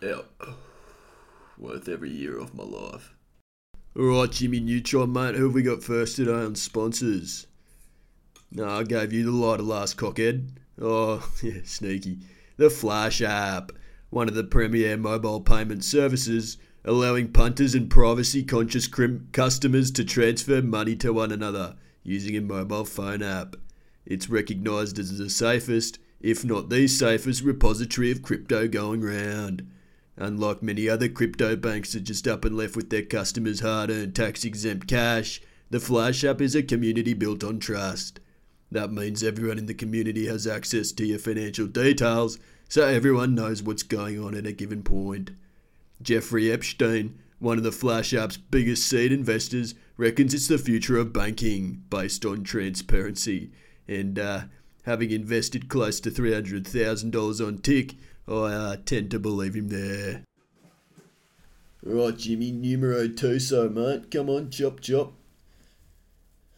Yeah. Worth every year of my life. Alright, Jimmy Neutron, mate. Who have we got first today on sponsors? No, I gave you the lighter last cockhead. Oh, yeah, sneaky. The Flash app, one of the premier mobile payment services, allowing punters and privacy conscious crim- customers to transfer money to one another using a mobile phone app. It's recognised as the safest, if not the safest, repository of crypto going round. Unlike many other crypto banks that just up and left with their customers' hard earned tax exempt cash, the Flash app is a community built on trust. That means everyone in the community has access to your financial details, so everyone knows what's going on at a given point. Jeffrey Epstein, one of the Flash app's biggest seed investors, reckons it's the future of banking based on transparency. And uh, having invested close to $300,000 on Tick, I uh, tend to believe him there. Right, Jimmy, numero two, so mate. Come on, chop chop.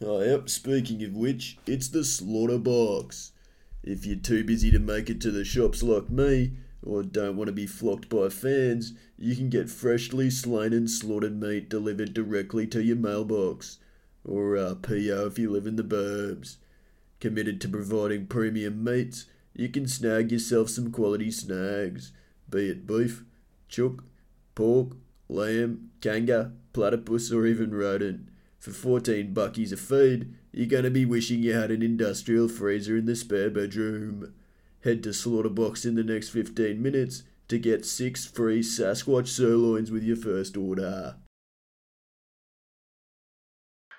Oh, yep, speaking of which, it's the slaughter box. If you're too busy to make it to the shops like me, or don't want to be flocked by fans, you can get freshly slain and slaughtered meat delivered directly to your mailbox, or uh, PO if you live in the burbs. Committed to providing premium meats, you can snag yourself some quality snags, be it beef, chook, pork, lamb, kanga, platypus, or even rodent. For 14 buckies a feed, you're going to be wishing you had an industrial freezer in the spare bedroom. Head to Slaughterbox in the next 15 minutes to get six free Sasquatch sirloins with your first order.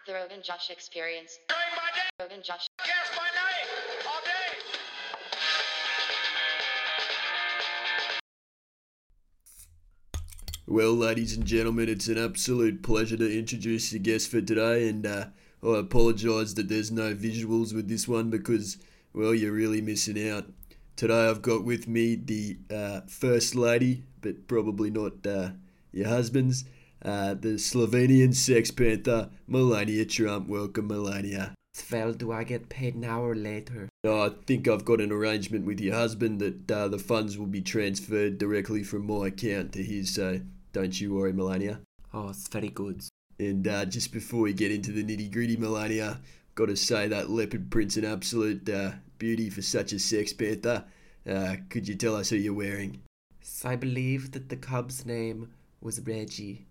The Rogan Josh Experience. Rogan Josh. Well, ladies and gentlemen, it's an absolute pleasure to introduce the guest for today, and uh, I apologise that there's no visuals with this one because, well, you're really missing out. Today I've got with me the uh, First Lady, but probably not uh, your husband's, uh, the Slovenian Sex Panther, Melania Trump. Welcome, Melania. Svel, do I get paid now or later? No, I think I've got an arrangement with your husband that uh, the funds will be transferred directly from my account to his, so don't you worry, Melania. Oh, it's very good. And uh, just before we get into the nitty gritty, Melania, got to say that leopard print's an absolute uh, beauty for such a sex panther. Uh, could you tell us who you're wearing? I believe that the cub's name was Reggie.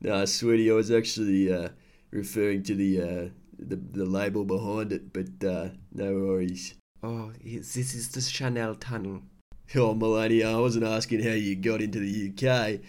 No, sweetie, I was actually uh, referring to the, uh, the the label behind it, but uh, no worries. Oh, this is the Chanel tunnel. Oh, Melania, I wasn't asking how you got into the UK.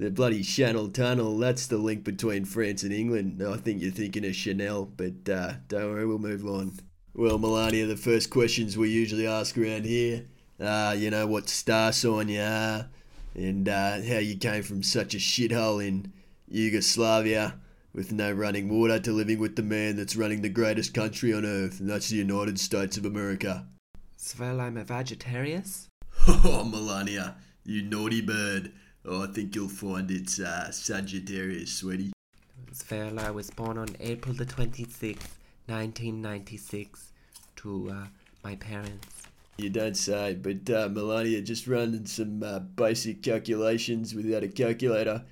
The bloody Channel Tunnel, that's the link between France and England. I think you're thinking of Chanel, but uh, don't worry, we'll move on. Well, Melania, the first questions we usually ask around here, uh, you know, what star sign you are, and uh, how you came from such a shithole in Yugoslavia with no running water to living with the man that's running the greatest country on earth, and that's the United States of America. Svel, I'm a vegetarian. Oh, Melania, you naughty bird. Oh, I think you'll find it's uh, Sagittarius, sweetie. I was born on April the 26th, 1996, to uh, my parents. You don't say, but uh, Melania just running some uh, basic calculations without a calculator.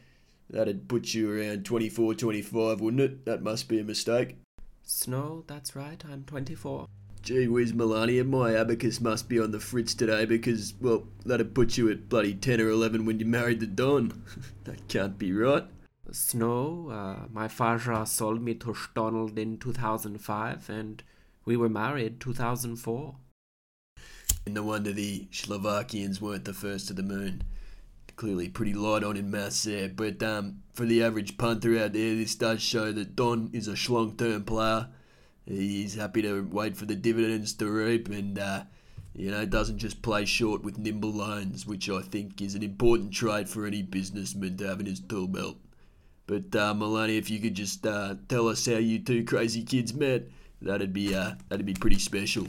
That'd put you around 24, 25, wouldn't it? That must be a mistake. Snow, that's right, I'm 24. Gee whiz, Melania, my abacus must be on the fritz today because, well, that'd put you at bloody 10 or 11 when you married the Don. that can't be right. Snow, uh, my father sold me to Donald in 2005, and we were married 2004. And no wonder the Slovakians weren't the first to the moon. Clearly pretty light on in maths there, but um, for the average punter out there, this does show that Don is a long-term player. He's happy to wait for the dividends to reap and, uh, you know, doesn't just play short with nimble loans, which I think is an important trait for any businessman to have in his tool belt. But uh, Melania, if you could just uh, tell us how you two crazy kids met, that'd be uh, that'd be pretty special.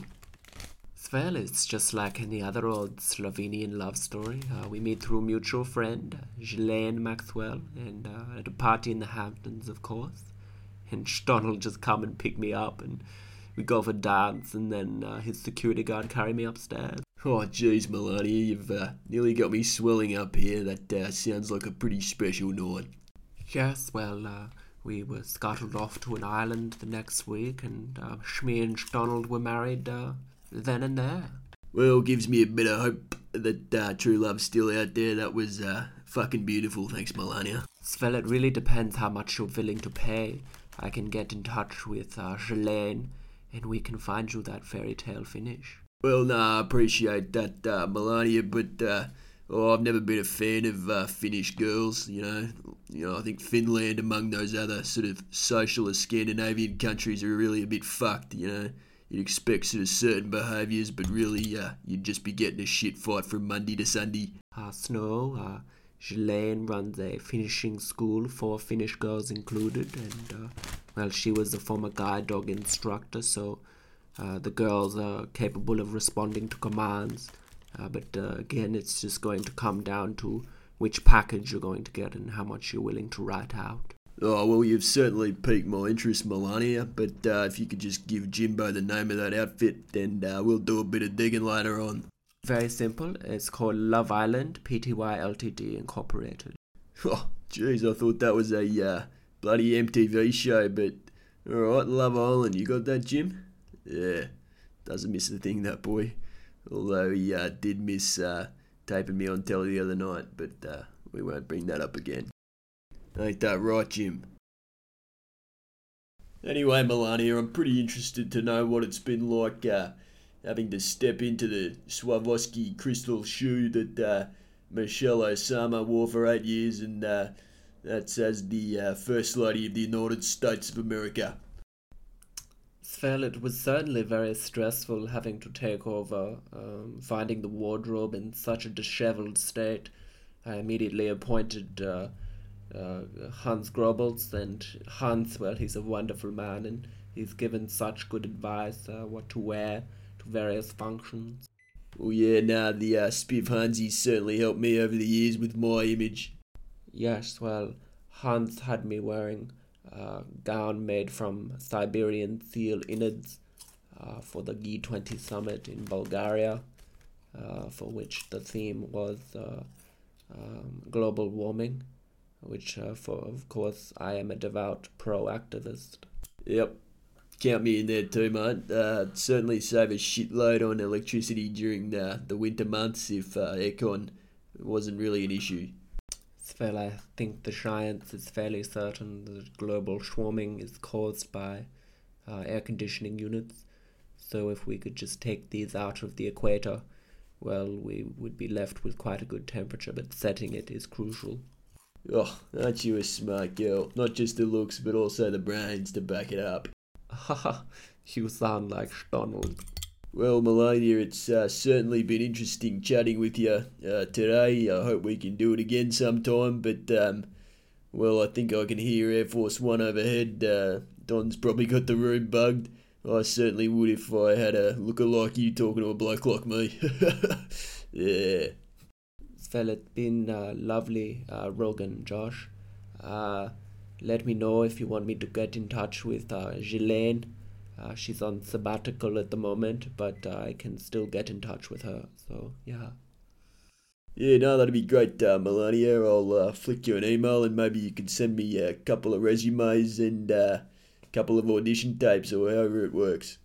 Well, it's just like any other old Slovenian love story. Uh, we meet through mutual friend, Ghislaine Maxwell, and uh, at a party in the Hamptons, of course. And Donald just come and pick me up, and we go for a dance, and then uh, his security guard carry me upstairs. Oh, jeez, Melania, you've uh, nearly got me swelling up here. That uh, sounds like a pretty special night. Yes, well, uh, we were scuttled off to an island the next week, and uh, Shmi and Donald were married uh, then and there. Well, gives me a bit of hope that uh, true love's still out there. That was uh, fucking beautiful. Thanks, Melania. Svel, it really depends how much you're willing to pay. I can get in touch with uh, Ghislaine, and we can find you that fairy tale finish. Well, nah, I appreciate that, uh, Melania, but uh, oh, I've never been a fan of uh, Finnish girls. You know, you know, I think Finland, among those other sort of socialist Scandinavian countries, are really a bit fucked. You know, you'd expect sort of certain behaviours, but really, uh, you'd just be getting a shit fight from Monday to Sunday. Uh, Snow, Ghislaine runs a finishing school for Finnish girls included, and uh, well, she was a former guide dog instructor, so uh, the girls are capable of responding to commands. Uh, but uh, again, it's just going to come down to which package you're going to get and how much you're willing to write out. Oh, well, you've certainly piqued my interest, Melania, but uh, if you could just give Jimbo the name of that outfit, then uh, we'll do a bit of digging later on. Very simple. It's called Love Island Pty Ltd Incorporated. Oh, jeez, I thought that was a uh, bloody MTV show, but alright, Love Island, you got that, Jim? Yeah, doesn't miss a thing, that boy. Although he uh, did miss uh, taping me on telly the other night, but uh, we won't bring that up again. Ain't that right, Jim? Anyway, Melania, I'm pretty interested to know what it's been like uh, having to step into the Swarovski crystal shoe that uh, Michelle Osama wore for eight years, and uh, that's as the uh, First Lady of the United States of America. Svel, it was certainly very stressful having to take over, um, finding the wardrobe in such a disheveled state. I immediately appointed uh, uh, Hans Grobels, and Hans, well, he's a wonderful man, and he's given such good advice uh, what to wear various functions. Oh yeah, nah, the uh, Spiv Hansies certainly helped me over the years with my image. Yes, well, Hans had me wearing a gown made from Siberian seal innards uh, for the G20 summit in Bulgaria, uh, for which the theme was uh, um, global warming, which, uh, for of course, I am a devout pro activist. Yep, count me in there too, mate. Uh, certainly save a shitload on electricity during the, the winter months if uh, aircon wasn't really an issue. Well, I think the science is fairly certain that global warming is caused by uh, air conditioning units. So if we could just take these out of the equator, well, we would be left with quite a good temperature, but setting it is crucial. Oh, aren't you a smart girl? Not just the looks, but also the brains to back it up. Haha, you sound like Donald. Well, Melania, it's uh, certainly been interesting chatting with you uh, today. I hope we can do it again sometime, but, um, well, I think I can hear Air Force One overhead. Uh, Don's probably got the room bugged. I certainly would if I had a looker like you talking to a bloke like me. yeah. Well, it's been uh, lovely, uh, Rogan, Josh. Uh, let me know if you want me to get in touch with uh, Ghislaine. Uh, she's on sabbatical at the moment, but uh, I can still get in touch with her. So, yeah. Yeah, no, that'd be great, uh, Melania. I'll uh, flick you an email and maybe you can send me a couple of resumes and uh, a couple of audition tapes or however it works.